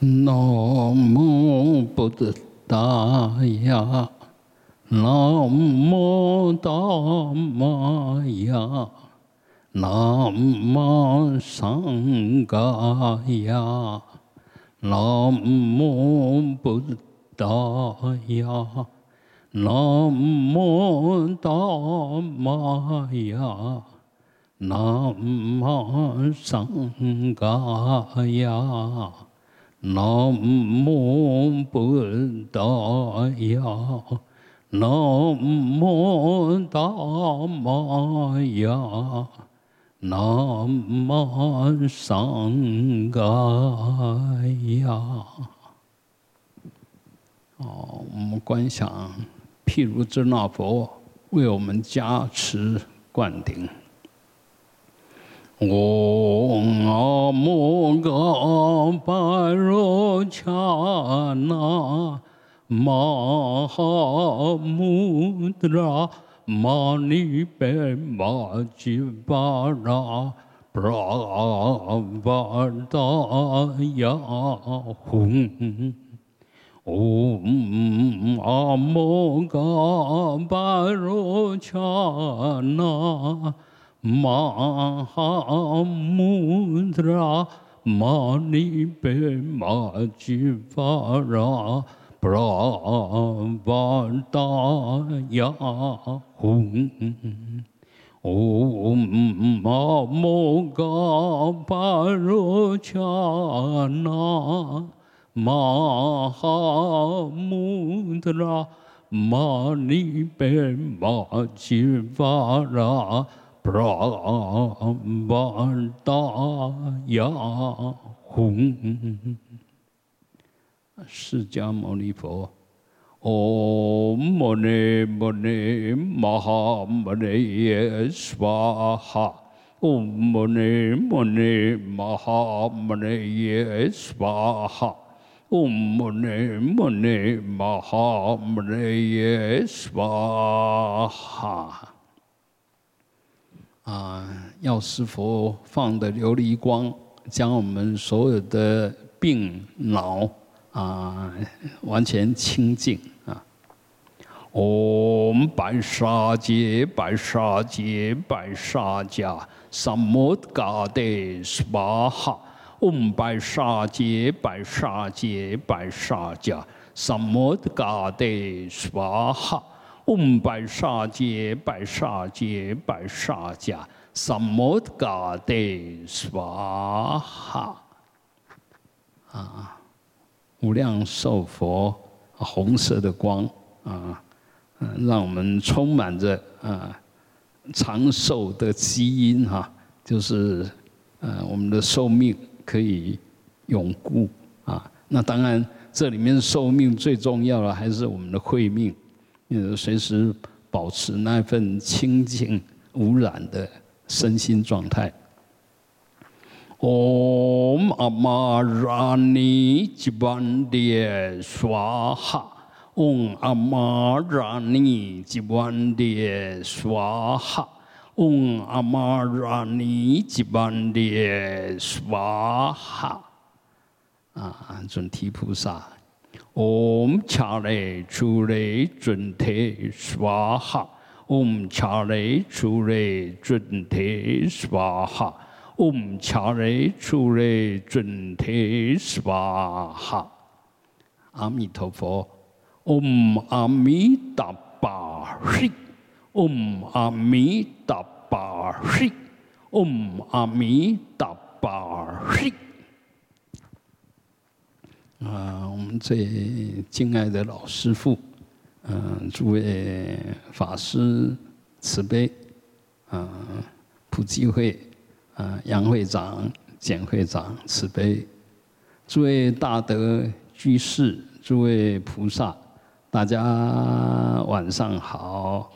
南无布达雅，南无达玛雅，南无桑伽雅，南无布达雅，南无达玛雅。南无桑伽雅，南无本达雅，南无达玛雅，南无桑嘎雅。哦，我们观想，譬如遮那佛为我们加持灌顶。嗡阿摩嘎巴罗恰那玛哈穆达拉玛尼贝玛吉巴拉 布拉巴达雅吽。嗡阿摩嘎巴罗恰那。玛哈穆达玛尼贝玛吉巴拉布拉巴达雅吽，嗡阿摩嘎巴罗恰那玛哈穆达玛尼贝玛吉巴拉。拉巴达雅吽，释迦牟尼佛，唵摩尼摩尼玛哈摩尼耶娑哈，唵摩尼 啊！药师佛放的琉璃光，将我们所有的病恼啊，完全清净啊！唵白沙揭白沙揭白沙迦三摩嘎德斯巴哈！唵白沙揭白沙揭白沙迦三摩嘎德斯巴哈！嗡白沙揭白沙揭白沙迦萨摩嘎德娑哈啊！无量寿佛红色的光啊，嗯，让我们充满着啊长寿的基因哈，就是呃我们的寿命可以永固啊。那当然，这里面寿命最重要的还是我们的慧命。呃，随时保持那份清净无染的身心状态。唵阿玛拉尼吉班列娑哈，唵阿玛拉尼吉班列娑哈，唵阿玛拉尼吉班列娑哈。啊，准提菩萨。唵恰雷出雷准提娑哈，唵恰雷出雷准提娑哈，唵恰雷出雷准提娑哈。阿弥陀佛，唵阿弥达巴悉，唵阿弥达巴悉，唵阿弥达巴悉。啊，我们最敬爱的老师傅，嗯，诸位法师慈悲，啊，普济会，啊，杨会长、简会长慈悲，诸位大德居士，诸位菩萨，大家晚上好，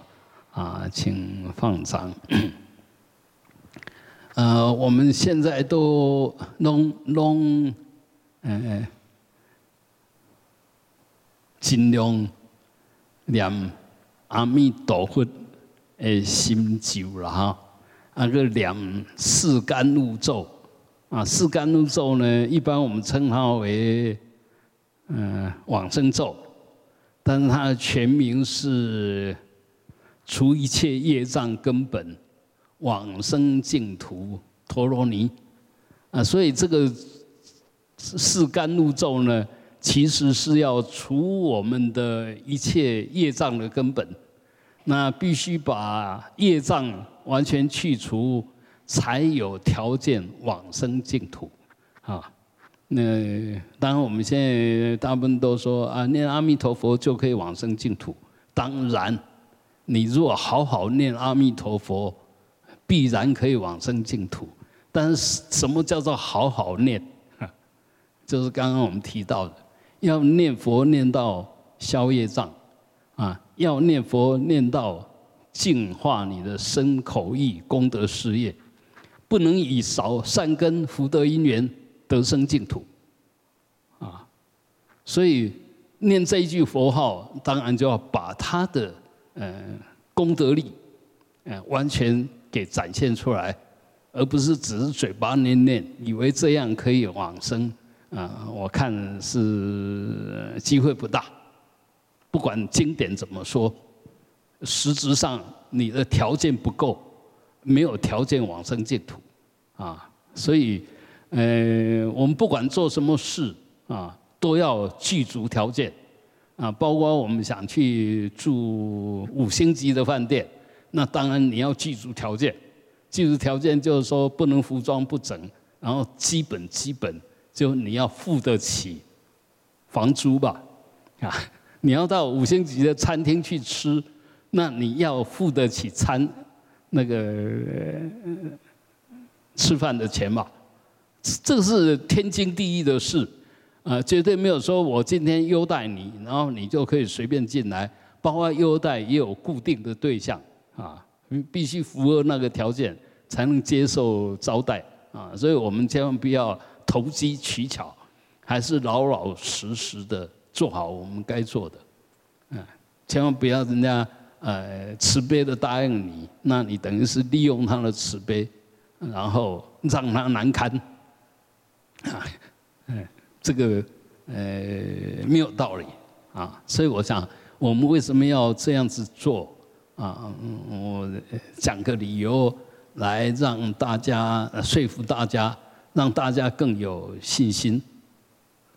啊，请放掌。呃，我们现在都弄弄，嗯。尽量念阿弥陀佛的心咒了哈，那个念四甘露咒。啊，四甘露咒呢，一般我们称它为嗯往生咒，但是它的全名是除一切业障根本往生净土陀罗尼。啊，所以这个四甘露咒呢，其实是要除我们的一切业障的根本，那必须把业障完全去除。才有条件往生净土，啊，那当然我们现在大部分都说啊，念阿弥陀佛就可以往生净土。当然，你如果好好念阿弥陀佛，必然可以往生净土。但是什么叫做好好念？就是刚刚我们提到的，要念佛念到消业障，啊，要念佛念到净化你的身口意功德事业。不能以少善根福德因缘得生净土，啊，所以念这一句佛号，当然就要把他的呃功德力，呃完全给展现出来，而不是只是嘴巴念念，以为这样可以往生啊。我看是机会不大。不管经典怎么说，实质上你的条件不够。没有条件往生净土，啊，所以，呃，我们不管做什么事啊，都要具足条件，啊，包括我们想去住五星级的饭店，那当然你要具足条件，具足条件就是说不能服装不整，然后基本基本就你要付得起房租吧，啊，你要到五星级的餐厅去吃，那你要付得起餐。那个吃饭的钱嘛，这个是天经地义的事，啊，绝对没有说我今天优待你，然后你就可以随便进来。包括优待也有固定的对象啊，必须符合那个条件才能接受招待啊。所以我们千万不要投机取巧，还是老老实实的做好我们该做的，嗯，千万不要人家。呃，慈悲的答应你，那你等于是利用他的慈悲，然后让他难堪，啊，嗯，这个呃没有道理啊。所以我想，我们为什么要这样子做啊？我讲个理由来让大家说服大家，让大家更有信心，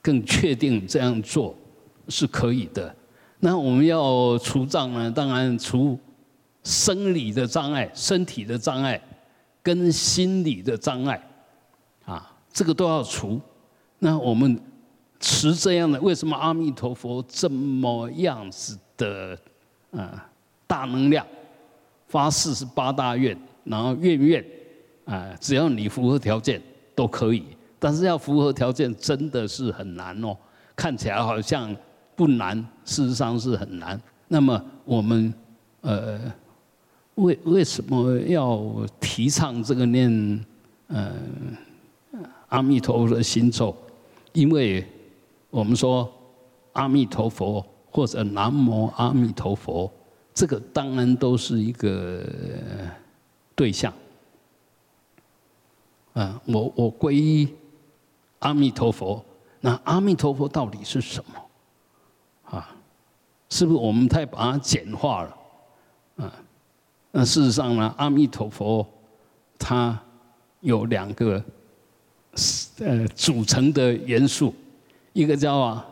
更确定这样做是可以的。那我们要除障呢？当然除生理的障碍、身体的障碍，跟心理的障碍，啊，这个都要除。那我们持这样的，为什么阿弥陀佛这么样子的啊大能量，发四十八大愿，然后愿愿啊，只要你符合条件都可以。但是要符合条件真的是很难哦，看起来好像。不难，事实上是很难。那么我们呃，为为什么要提倡这个念呃阿弥陀佛的心咒？因为我们说阿弥陀佛或者南无阿弥陀佛，这个当然都是一个对象。啊，我我皈依阿弥陀佛，那阿弥陀佛到底是什么？啊，是不是我们太把它简化了？啊，那事实上呢，阿弥陀佛，它有两个呃组成的元素，一个叫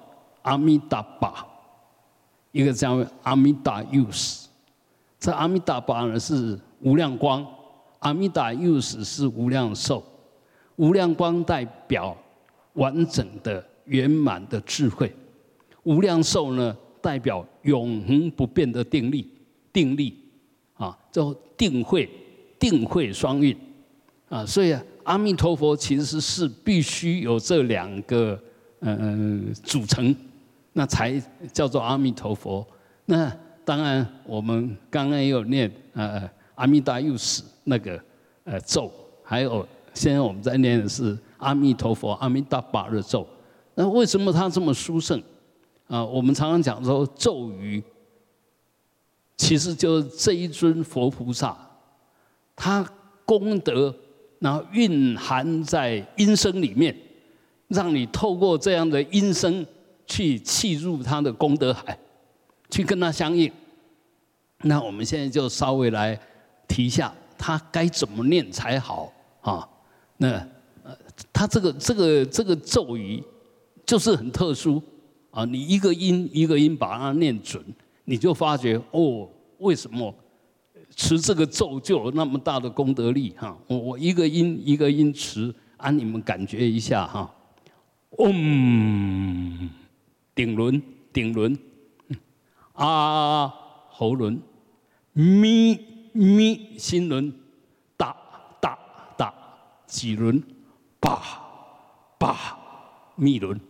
阿弥达巴，一个叫阿弥达佑斯。这阿弥达巴呢是无量光，阿弥达佑斯是无量寿。无量光代表完整的、圆满的智慧。无量寿呢，代表永恒不变的定力，定力啊，叫定慧，定慧双运啊，所以阿弥陀佛其实是必须有这两个嗯组成，那才叫做阿弥陀佛。那当然我们刚刚也有念呃阿弥达又死那个呃咒，还有现在我们在念的是阿弥陀佛阿弥达巴的咒。那为什么它这么殊胜？啊，我们常常讲说咒语，其实就是这一尊佛菩萨，他功德然后蕴含在音声里面，让你透过这样的音声去契入他的功德海，去跟他相应。那我们现在就稍微来提一下，他该怎么念才好啊？那呃，他这个这个这个咒语就是很特殊啊，你一个音一个音把它念准，你就发觉哦，为什么？持这个咒就有那么大的功德力哈！我我一个音一个音持，啊你们感觉一下哈。嗡，顶轮顶轮，啊喉轮，咪咪心轮，几轮，八八密轮，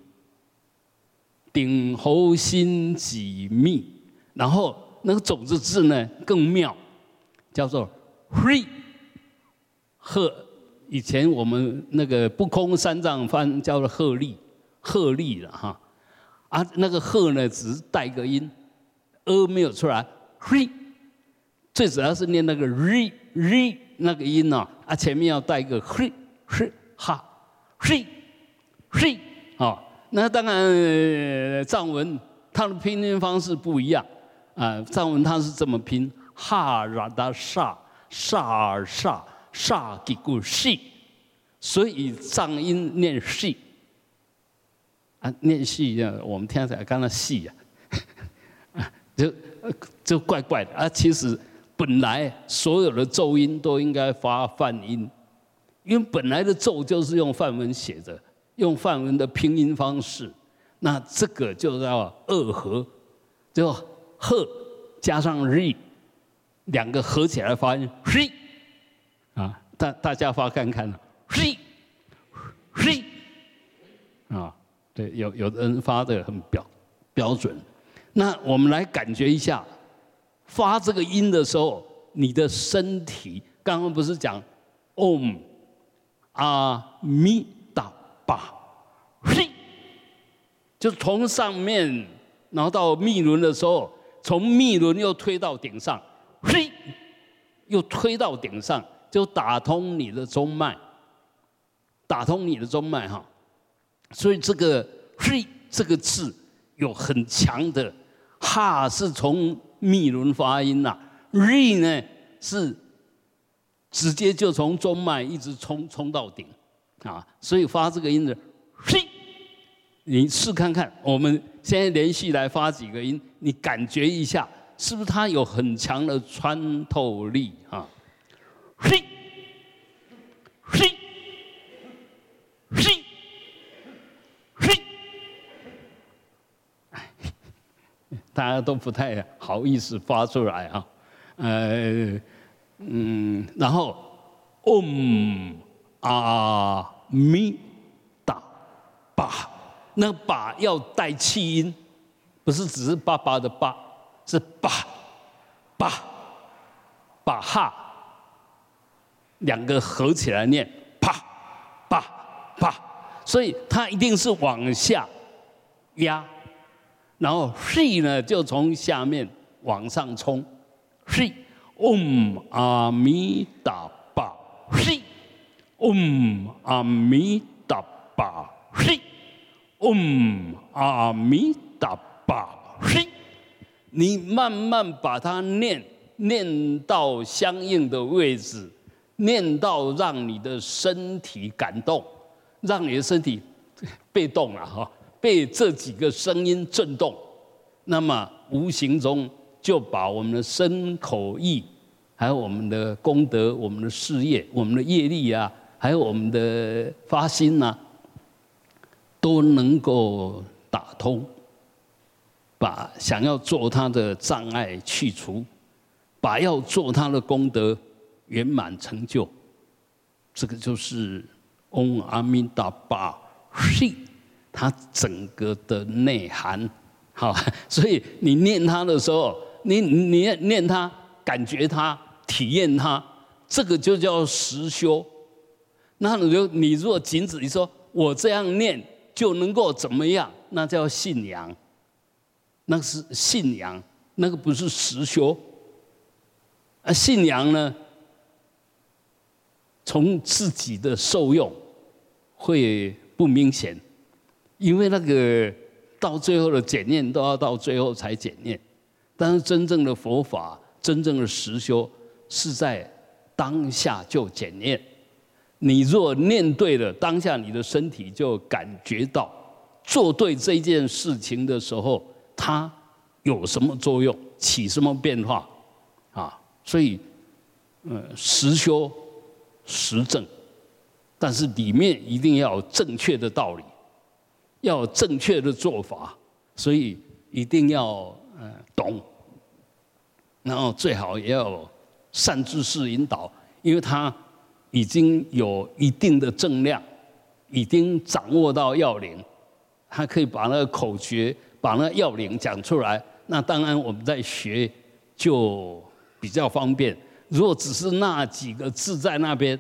顶喉心几密，然后那个种子字呢更妙。叫做 “free”，鹤，以前我们那个不空三藏翻叫做“鹤立”，鹤立了哈，啊，那个“鹤”呢，只是带个音，“呃”没有出来，“free”，最主要是念那个 “re”，“re” 那个音呢，啊，前面要带一个 “free”，“free” 哈，“free”，“free” 啊，那当然藏文它的拼音方式不一样，啊，藏文它是这么拼。哈拉达萨萨尔萨萨吉古西，所以藏音念西啊，念西啊，我们听起来刚刚西呀，就就怪怪的啊。其实本来所有的咒音都应该发梵音，因为本来的咒就是用梵文写的，用梵文的拼音方式。那这个就叫二合，就鹤加上日。两个合起来发音，she，啊，大大家发看看，she，she，啊，对，有有的人发的很标标准。那我们来感觉一下，发这个音的时候，你的身体，刚刚不是讲，om，阿弥达巴嘿就从上面，然后到密轮的时候，从密轮又推到顶上。嘿，又推到顶上，就打通你的中脉，打通你的中脉哈。所以这个“嘿”这个字有很强的“哈”是从密轮发音呐，“瑞”呢是直接就从中脉一直冲冲到顶啊。所以发这个音的“嘿”，你试看看，我们现在连续来发几个音，你感觉一下。是不是它有很强的穿透力啊？嘿嘿，大家都不太好意思发出来啊。呃，嗯，然后嗡啊咪哒巴，那把要带气音，不是只是爸爸的爸。是把把把哈两个合起来念，啪啪啪，所以它一定是往下压，然后 she 呢就从下面往上冲，she om 阿弥达巴。she om 阿弥达巴。she om 阿弥达巴。she。你慢慢把它念念到相应的位置，念到让你的身体感动，让你的身体被动了哈，被这几个声音震动，那么无形中就把我们的身口意，还有我们的功德、我们的事业、我们的业力啊，还有我们的发心呐，都能够打通。把想要做他的障碍去除，把要做他的功德圆满成就，这个就是嗡阿弥达巴是它整个的内涵。好，所以你念它的时候，你你念念它，感觉它，体验它，这个就叫实修。那你就你如果仅止于说我这样念就能够怎么样，那叫信仰。那是信仰，那个不是实修。啊，信仰呢，从自己的受用会不明显，因为那个到最后的检验都要到最后才检验，但是真正的佛法，真正的实修是在当下就检验。你若念对了，当下你的身体就感觉到做对这件事情的时候，它有什么作用，起什么变化啊？所以，呃，实修。实证，但是里面一定要有正确的道理，要有正确的做法，所以一定要呃懂，然后最好也要善知识引导，因为他已经有一定的正量，已经掌握到要领，他可以把那个口诀、把那个要领讲出来，那当然我们在学就比较方便。如果只是那几个字在那边，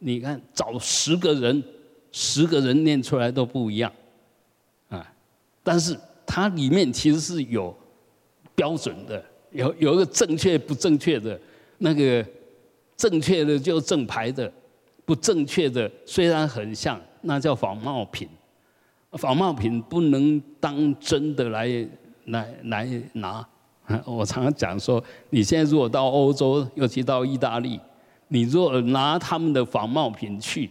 你看找十个人，十个人念出来都不一样，但是它里面其实是有标准的，有有一个正确不正确的，那个正确的就正牌的，不正确的虽然很像，那叫仿冒品，仿冒品不能当真的来来来拿。我常常讲说，你现在如果到欧洲，尤其到意大利，你若拿他们的仿冒品去，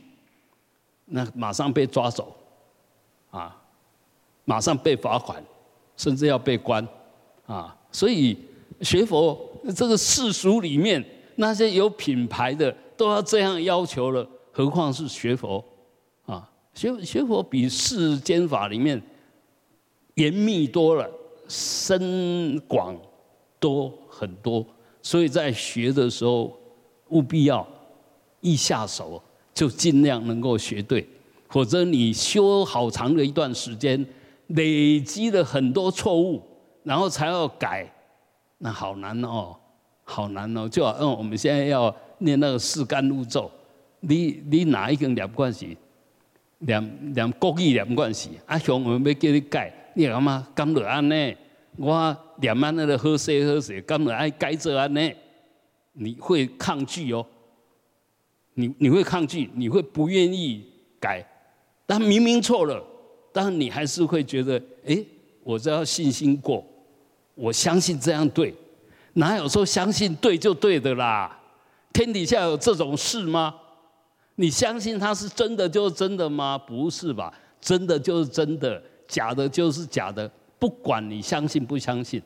那马上被抓走，啊，马上被罚款，甚至要被关，啊，所以学佛这个世俗里面那些有品牌的都要这样要求了，何况是学佛，啊，学学佛比世间法里面严密多了。深广多很多，所以在学的时候务必要一下手就尽量能够学对，否则你修好长的一段时间，累积了很多错误，然后才要改，那好难哦，好难哦。就好像我们现在要念那个四甘露咒，你你哪一根两关系，两两国语两关系，啊，像我们要叫你改，你干嘛甘落安呢？我念安那个喝水喝水，根本爱改这安呢？你会抗拒哦，你你会抗拒，你会不愿意改，但明明错了，但你还是会觉得，哎，我只要信心过，我相信这样对，哪有说相信对就对的啦？天底下有这种事吗？你相信它是真的就是真的吗？不是吧？真的就是真的，假的就是假的。不管你相信不相信，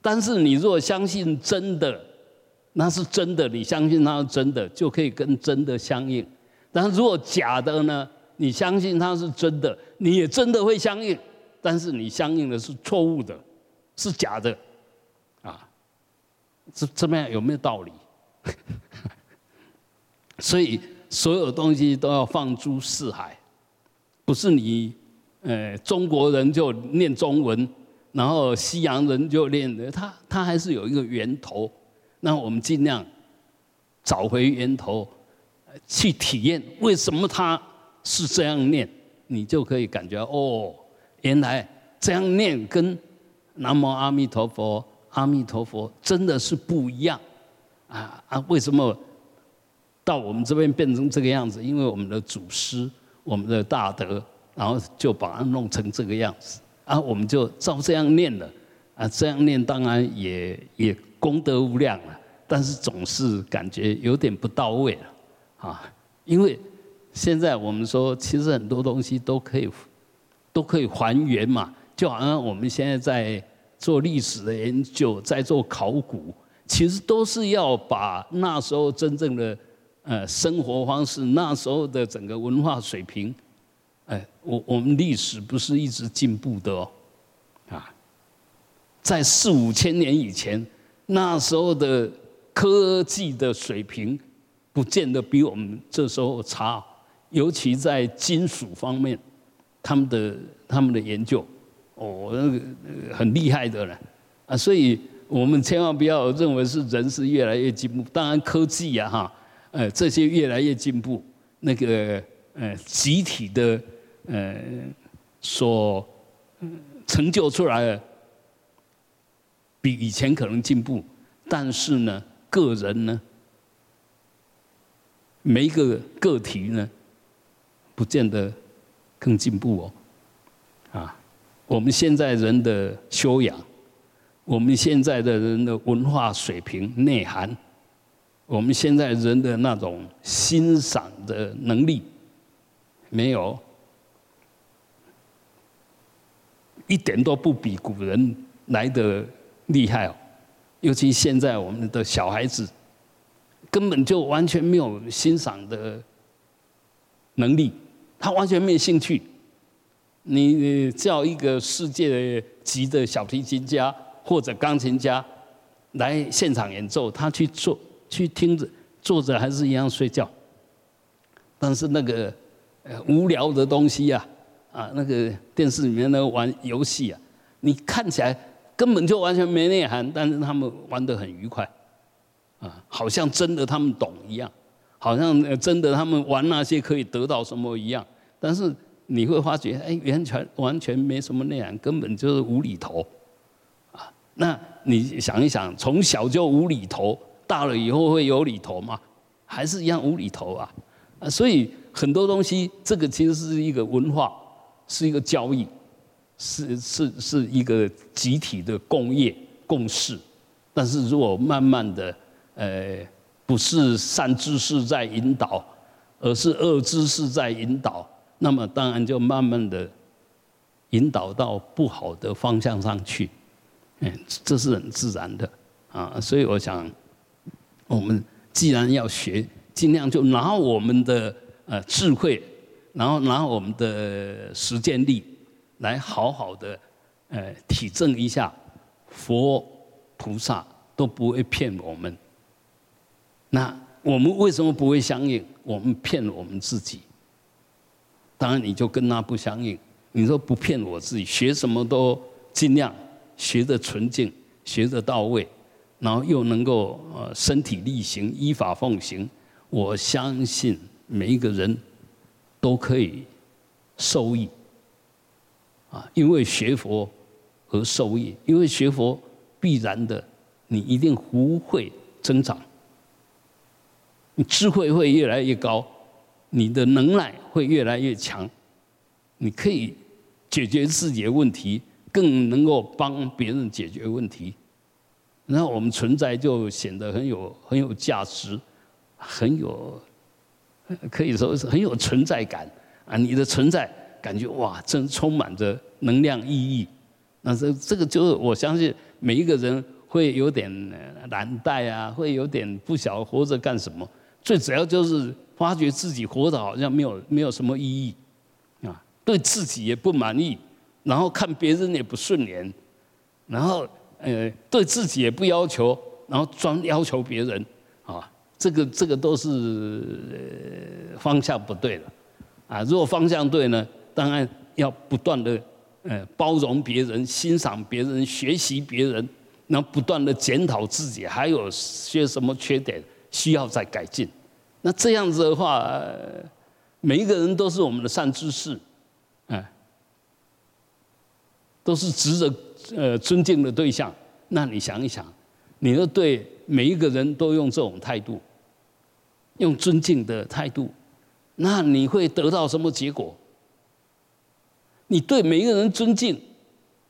但是你如果相信真的，那是真的，你相信它是真的，就可以跟真的相应。但如果假的呢？你相信它是真的，你也真的会相应，但是你相应的是错误的，是假的，啊，这怎么样？有没有道理？所以所有东西都要放诸四海，不是你。呃，中国人就念中文，然后西洋人就念的，他他还是有一个源头。那我们尽量找回源头，去体验为什么他是这样念，你就可以感觉哦，原来这样念跟南无阿弥陀佛、阿弥陀佛真的是不一样啊啊！为什么到我们这边变成这个样子？因为我们的祖师，我们的大德。然后就把它弄成这个样子，啊，我们就照这样念了，啊，这样念当然也也功德无量了，但是总是感觉有点不到位了，啊，因为现在我们说，其实很多东西都可以都可以还原嘛，就好像我们现在在做历史的研究，在做考古，其实都是要把那时候真正的呃生活方式，那时候的整个文化水平。哎，我我们历史不是一直进步的哦，啊，在四五千年以前，那时候的科技的水平，不见得比我们这时候差，尤其在金属方面，他们的他们的研究，哦，那个很厉害的了，啊，所以我们千万不要认为是人是越来越进步，当然科技呀哈，呃，这些越来越进步，那个呃集体的。呃，所成就出来的比以前可能进步，但是呢，个人呢，每一个个体呢，不见得更进步哦。啊，我们现在人的修养，我们现在的人的文化水平内涵，我们现在人的那种欣赏的能力，没有，一点都不比古人来的厉害哦。尤其现在我们的小孩子，根本就完全没有欣赏的能力，他完全没有兴趣。你叫一个世界级的小提琴家或者钢琴家来现场演奏，他去坐、去听着、坐着还是一样睡觉。但是那个无聊的东西呀，啊，那个电视里面那个玩游戏啊，你看起来根本就完全没内涵，但是他们玩得很愉快，啊，好像真的他们懂一样，好像真的他们玩那些可以得到什么一样，但是。你会发觉，哎，完全完全没什么内涵，根本就是无厘头，啊，那你想一想，从小就无厘头，大了以后会有厘头吗？还是一样无厘头啊？啊，所以很多东西，这个其实是一个文化，是一个交易，是是是一个集体的共业共识。但是如果慢慢的，呃，不是善知识在引导，而是恶知识在引导。那么当然就慢慢的引导到不好的方向上去，嗯，这是很自然的啊。所以我想，我们既然要学，尽量就拿我们的呃智慧，然后拿我们的实践力，来好好的呃体证一下，佛菩萨都不会骗我们。那我们为什么不会相应？我们骗我们自己。当然，你就跟他不相应。你说不骗我自己，学什么都尽量学的纯净，学的到位，然后又能够呃身体力行，依法奉行。我相信每一个人都可以受益啊，因为学佛而受益，因为学佛必然的，你一定福慧增长，你智慧会越来越高。你的能耐会越来越强，你可以解决自己的问题，更能够帮别人解决问题，然后我们存在就显得很有很有价值，很有可以说是很有存在感啊！你的存在感觉哇，真充满着能量意义。那这这个就是我相信每一个人会有点难带啊，会有点不晓得活着干什么。最主要就是。发觉自己活得好像没有没有什么意义，啊，对自己也不满意，然后看别人也不顺眼，然后呃对自己也不要求，然后专要求别人，啊，这个这个都是方向不对了，啊，如果方向对呢，当然要不断的呃包容别人、欣赏别人、学习别人，然后不断的检讨自己，还有些什么缺点需要再改进。那这样子的话，每一个人都是我们的善知识，哎，都是值得呃尊敬的对象。那你想一想，你要对每一个人都用这种态度，用尊敬的态度，那你会得到什么结果？你对每一个人尊敬，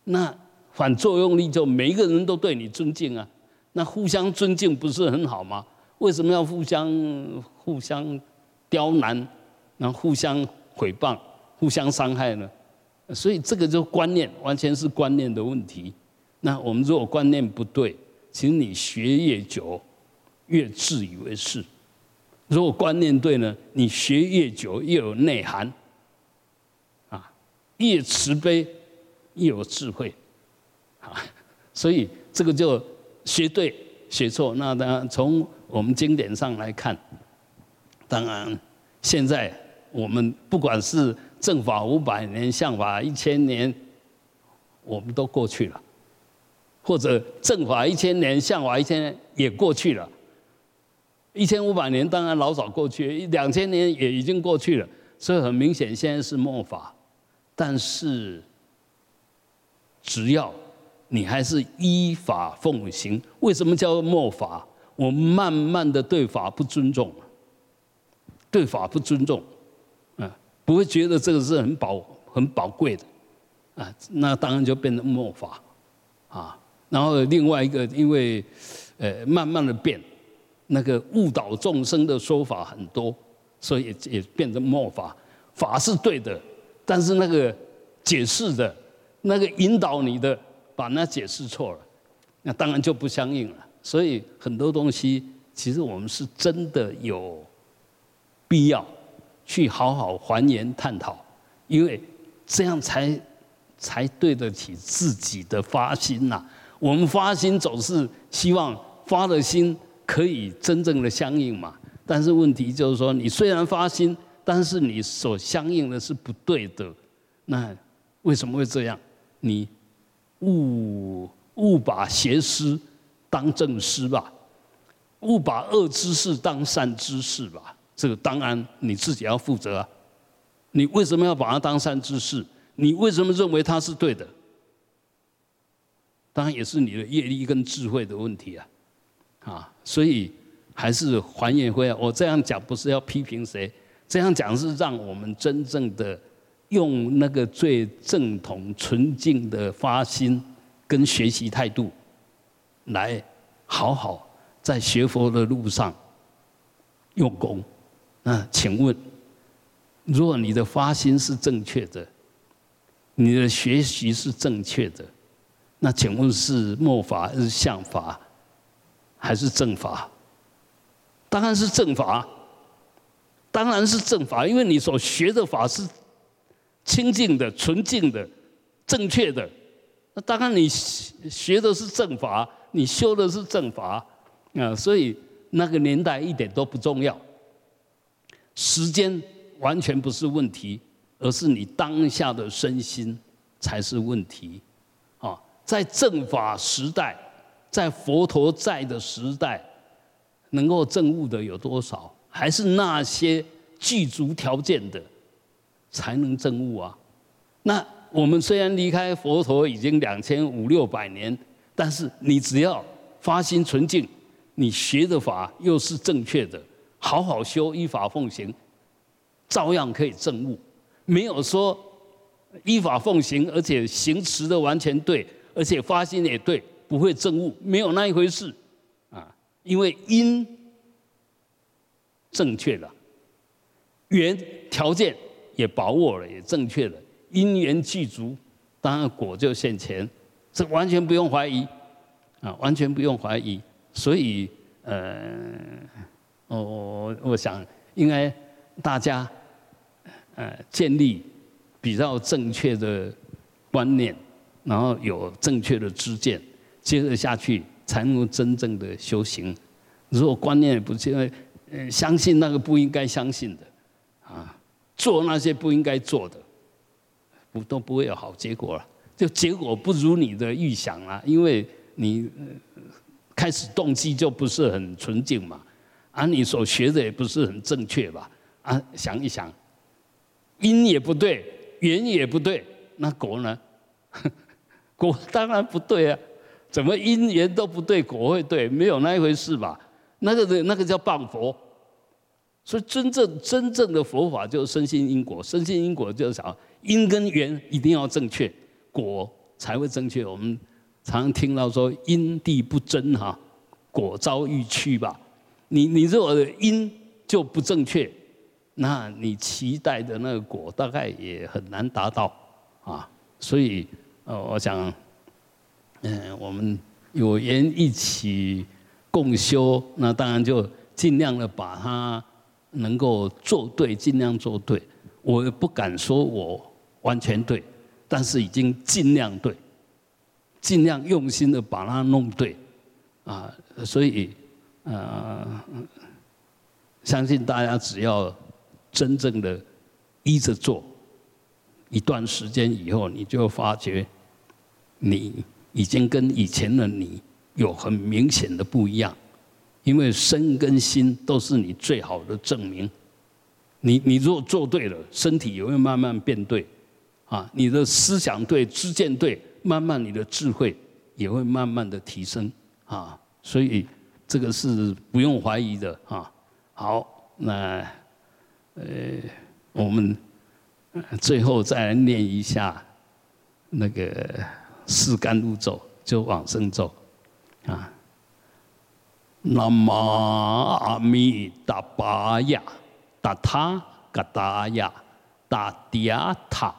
那反作用力就每一个人都对你尊敬啊，那互相尊敬不是很好吗？为什么要互相互相刁难，然后互相毁谤、互相伤害呢？所以这个就观念，完全是观念的问题。那我们如果观念不对，其实你学越久，越自以为是；如果观念对呢，你学越久越有内涵，啊，越慈悲越有智慧，啊，所以这个就学对学错。那当然从我们经典上来看，当然，现在我们不管是正法五百年、相法一千年，我们都过去了；或者正法一千年、相法一千年也过去了。一千五百年当然老早过去，两千年也已经过去了。所以很明显，现在是末法。但是，只要你还是依法奉行，为什么叫末法？我慢慢的对法不尊重，对法不尊重，啊，不会觉得这个是很宝很宝贵的，啊，那当然就变成末法，啊，然后另外一个因为，呃，慢慢的变，那个误导众生的说法很多，所以也变成末法，法是对的，但是那个解释的，那个引导你的，把那解释错了，那当然就不相应了。所以很多东西，其实我们是真的有必要去好好还原探讨，因为这样才才对得起自己的发心呐。我们发心总是希望发的心可以真正的相应嘛。但是问题就是说，你虽然发心，但是你所相应的是不对的，那为什么会这样？你误误把邪师。当正师吧，勿把恶之事当善之事吧。这个当然你自己要负责啊。你为什么要把它当善之事？你为什么认为它是对的？当然也是你的业力跟智慧的问题啊。啊，所以还是还原回来。我这样讲不是要批评谁，这样讲是让我们真正的用那个最正统纯净的发心跟学习态度。来，好好在学佛的路上用功。那请问，如果你的发心是正确的，你的学习是正确的，那请问是末法还是相法，还是正法？当然是正法，当然是正法，因为你所学的法是清净的、纯净的、正确的。那当然你学的是正法。你修的是正法啊，所以那个年代一点都不重要，时间完全不是问题，而是你当下的身心才是问题啊。在正法时代，在佛陀在的时代，能够证悟的有多少？还是那些具足条件的才能证悟啊？那我们虽然离开佛陀已经两千五六百年。但是你只要发心纯净，你学的法又是正确的，好好修，依法奉行，照样可以证悟。没有说依法奉行，而且行持的完全对，而且发心也对，不会证悟，没有那一回事啊。因为因正确了，缘条件也把握了，也正确了，因缘具足，当然果就现前。这完全不用怀疑，啊，完全不用怀疑。所以，呃，我我我想，应该大家，呃，建立比较正确的观念，然后有正确的知见，接着下去才能真正的修行。如果观念不因为呃，相信那个不应该相信的，啊，做那些不应该做的，不都不会有好结果了。就结果不如你的预想啊，因为你开始动机就不是很纯净嘛，啊，你所学的也不是很正确吧？啊，想一想，因也不对，缘也不对，那果呢？果当然不对啊！怎么因缘都不对，果会对？没有那一回事吧？那个的那个叫谤佛。所以真正真正的佛法就是深信因果，深信因果就是啥？因跟缘一定要正确。果才会正确。我们常常听到说因地不争哈，果遭欲去吧。你你如果因就不正确，那你期待的那个果大概也很难达到啊。所以呃，我想，嗯，我们有缘一起共修，那当然就尽量的把它能够做对，尽量做对。我也不敢说我完全对。但是已经尽量对，尽量用心的把它弄对，啊，所以呃，相信大家只要真正的依着做，一段时间以后，你就发觉你已经跟以前的你有很明显的不一样，因为身跟心都是你最好的证明。你你如果做对了，身体也会慢慢变对。啊，你的思想对，知见对，慢慢你的智慧也会慢慢的提升啊，所以这个是不用怀疑的啊。好，那呃，我们最后再来念一下那个四甘露咒，就往生咒啊。南无阿弥达巴呀，达他嘎达呀，达迪亚塔，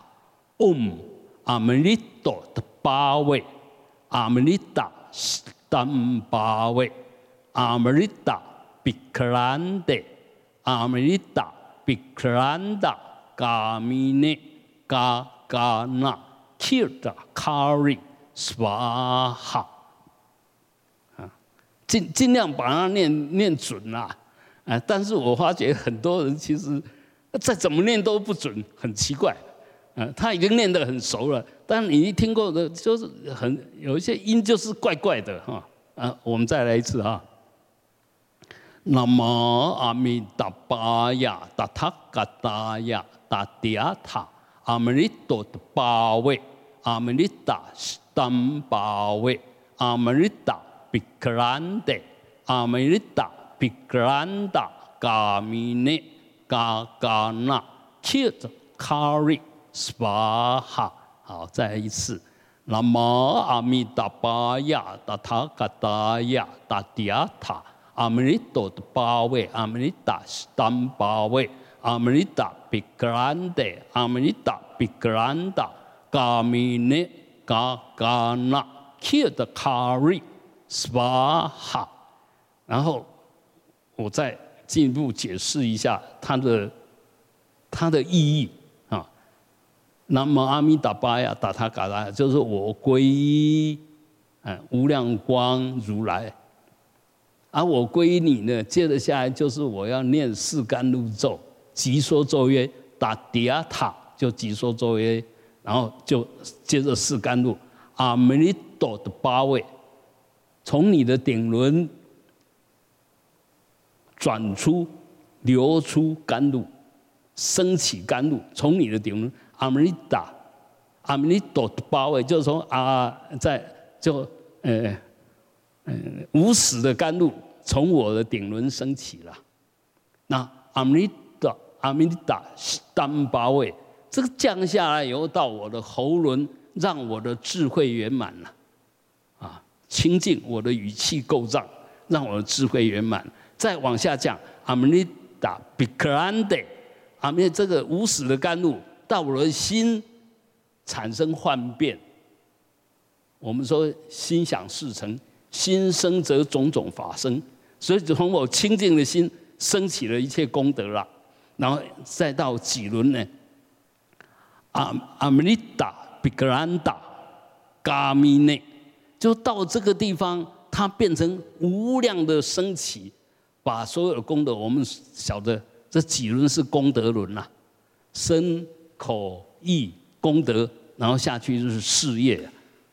嗡阿弥利多的巴位，阿弥利达丹巴位，阿弥利达比克兰德，阿弥利达比克兰达嘎米内嘎嘎那，切达卡瑞斯瓦哈。尽尽量把它念念准啦，啊！但是我发觉很多人其实再怎么念都不准，很奇怪，啊！他已经念得很熟了，但你一听过的，就是很有一些音就是怪怪的哈，啊！我们再来一次哈。南无阿弥达巴呀，达他嘎达呀，达迪亚塔，阿弥利多的巴位，阿弥利达丹巴位，阿弥利达。比克兰德，阿弥利达，比克兰达，嘎米内，嘎嘎那，切着卡瑞斯巴哈。好，再来一次。南无阿弥达巴呀，达他嘎达呀，达迪亚塔，阿弥利多的巴位，阿弥利达是丹巴位，阿弥利达比克兰德，阿弥利达比克兰达，嘎米内，嘎嘎那，切着卡瑞。斯巴哈，然后我再进一步解释一下它的它的意义。南无阿弥达巴呀，达他嘎达，就是我皈依嗯无量光如来，而我皈依你呢，接着下来就是我要念四甘露咒，即说咒曰达迪亚塔，就即说咒曰，然后就接着四甘露阿弥利多的八位。从你的顶轮转出、流出甘露，升起甘露，从你的顶轮阿弥达、阿弥陀的八位，就是从啊，在就呃嗯无始的甘露从我的顶轮升起了。那阿弥陀、阿弥达单八位，这个降下来以后到我的喉轮，让我的智慧圆满了啊。清净我的语气构造，让我的智慧圆满。再往下讲，阿弥达比克兰德，阿弥这个无始的甘露到我的心产生幻变。我们说心想事成，心生则种种法生，所以从我清净的心升起了一切功德了。然后再到几轮呢？阿阿弥达比格兰达嘎米内。就到这个地方，它变成无量的升起，把所有的功德，我们晓得这几轮是功德轮呐，生口意功德，然后下去就是事业，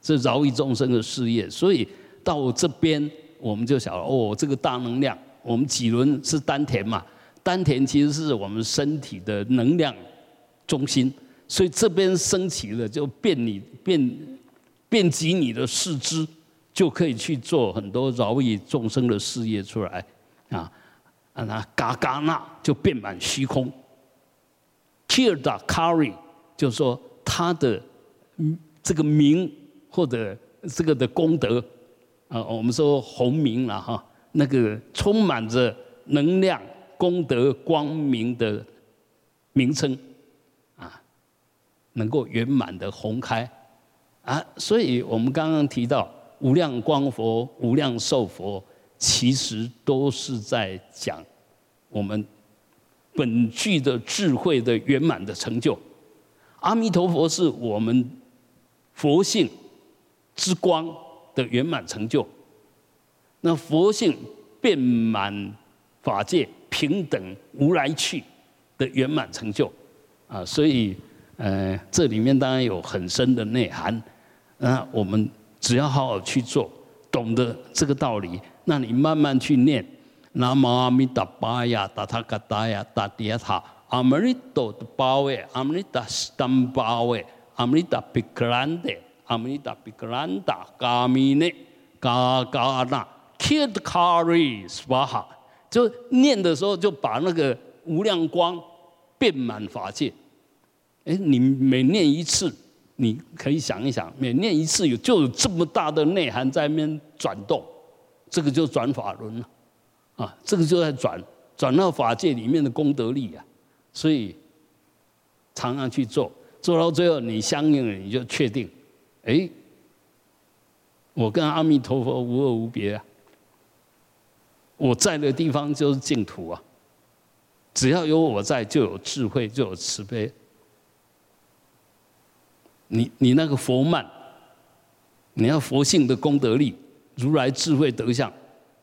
这饶益众生的事业。所以到这边，我们就晓得哦，这个大能量，我们几轮是丹田嘛，丹田其实是我们身体的能量中心，所以这边升起了，就变你变。遍及你的四肢，就可以去做很多饶益众生的事业出来，啊，啊那嘎嘎那就遍满虚空。Kirda Kari 就是说他的这个名或者这个的功德，啊，我们说红名了哈，那个充满着能量、功德、光明的名称，啊，能够圆满的红开。啊，所以我们刚刚提到无量光佛、无量寿佛，其实都是在讲我们本具的智慧的圆满的成就。阿弥陀佛是我们佛性之光的圆满成就。那佛性遍满法界、平等无来去的圆满成就。啊，所以，呃，这里面当然有很深的内涵。那我们只要好好去做，懂得这个道理，那你慢慢去念，南无阿弥达巴呀，达他嘎达呀，达迪亚塔，阿弥陀的巴位，阿弥达斯丹巴位，阿弥达比克兰德，阿弥达比克兰达，嘎米内，嘎嘎那，kid carry 斯巴哈，就念的时候就把那个无量光遍满法界。哎，你每念一次，你可以想一想，每念一次有就有这么大的内涵在那边转动，这个就转法轮了，啊，这个就在转转到法界里面的功德力啊，所以常常去做，做到最后你相应了，你就确定，哎，我跟阿弥陀佛无二无别啊，我在的地方就是净土啊，只要有我在，就有智慧，就有慈悲。你你那个佛慢，你要佛性的功德力，如来智慧德相，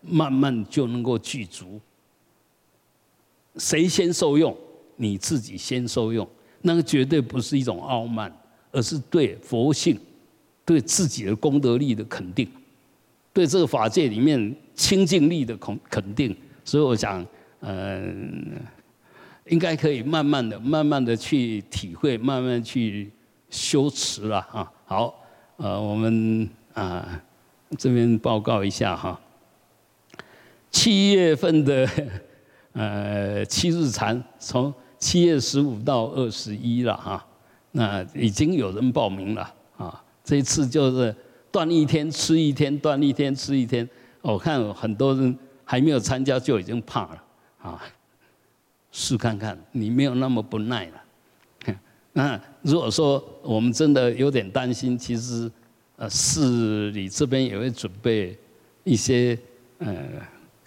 慢慢就能够具足。谁先受用？你自己先受用，那个绝对不是一种傲慢，而是对佛性、对自己的功德力的肯定，对这个法界里面清净力的肯肯定。所以我想，嗯，应该可以慢慢的、慢慢的去体会，慢慢去。修持了啊，好，呃，我们啊这边报告一下哈，七月份的 呃七日禅，从七月十五到二十一了哈，那已经有人报名了啊，这一次就是断一天吃一天，断一天吃一天，我看很多人还没有参加就已经怕了啊，试看看你没有那么不耐了。那如果说我们真的有点担心，其实，呃，市里这边也会准备一些呃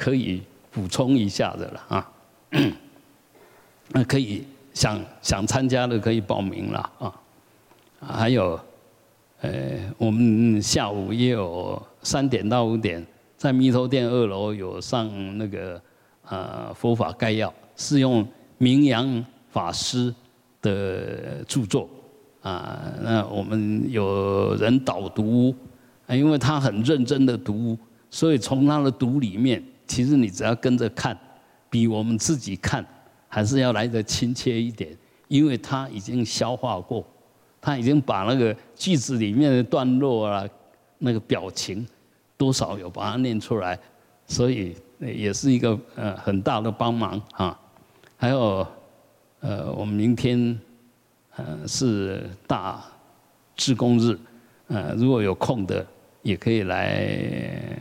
可以补充一下的了啊。那 可以想想参加的可以报名了啊。还有，呃，我们下午也有三点到五点，在弥陀殿二楼有上那个呃佛法概要，是用名扬法师。的著作啊，那我们有人导读，因为他很认真的读，所以从他的读里面，其实你只要跟着看，比我们自己看还是要来的亲切一点，因为他已经消化过，他已经把那个句子里面的段落啊，那个表情多少有把它念出来，所以也是一个呃很大的帮忙啊，还有。呃，我们明天呃是大志工日，呃，如果有空的也可以来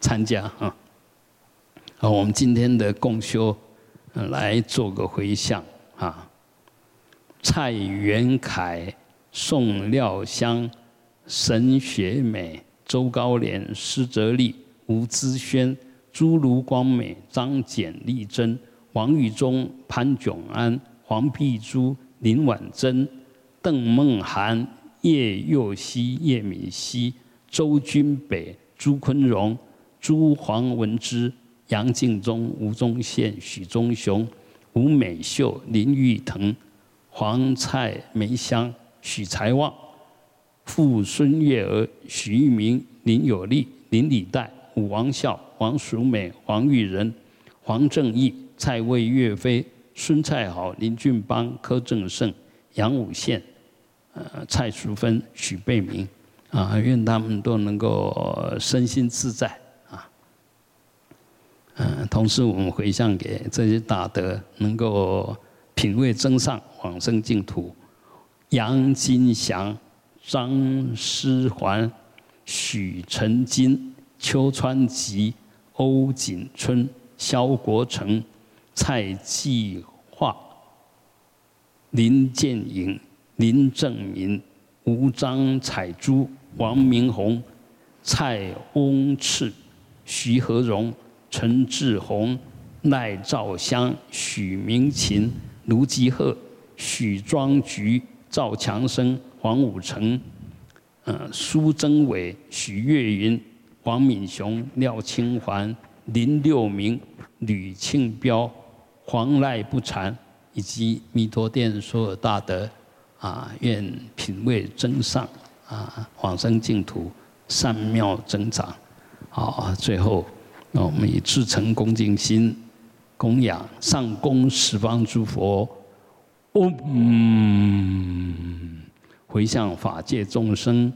参加啊。好，我们今天的共修来做个回向啊。蔡元凯、宋廖香、沈雪美、周高莲、施哲丽、吴姿轩、朱卢光美、张简丽珍。王玉忠、潘炯安、黄碧珠、林婉珍、邓梦涵、叶佑熙、叶敏熙、周君北、朱坤荣、朱黄文之、杨敬忠、吴宗宪、许忠雄、吴美秀、林玉腾、黄蔡梅香、许才旺、傅孙月儿、许玉明、林有利、林礼代、武王孝、王淑美、黄玉仁、黄正义。蔡魏、岳飞、孙蔡好、林俊邦、柯正胜、杨武宪、呃蔡淑芬、许贝明，啊，愿他们都能够身心自在同时我们回向给这些大德，能够品味真上往生净土。杨金祥、张思环、许成金、邱川吉、欧锦春、肖国成。蔡继化、林建颖、林正民、吴张彩珠、王明宏、蔡翁赤、徐和荣、陈志宏、赖兆香、许明琴、卢吉鹤、许庄菊、赵强生、黄武成、呃苏增伟、许月云、王敏雄、廖清环、林六明、吕庆彪。黄赖不禅，以及弥陀殿所有大德，啊，愿品位增上，啊，往生净土，善妙增长。好，最后，那我们以至诚恭敬心，供养上供十方诸佛，嗡，回向法界众生，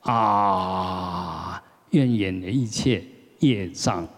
啊，愿演的一切业障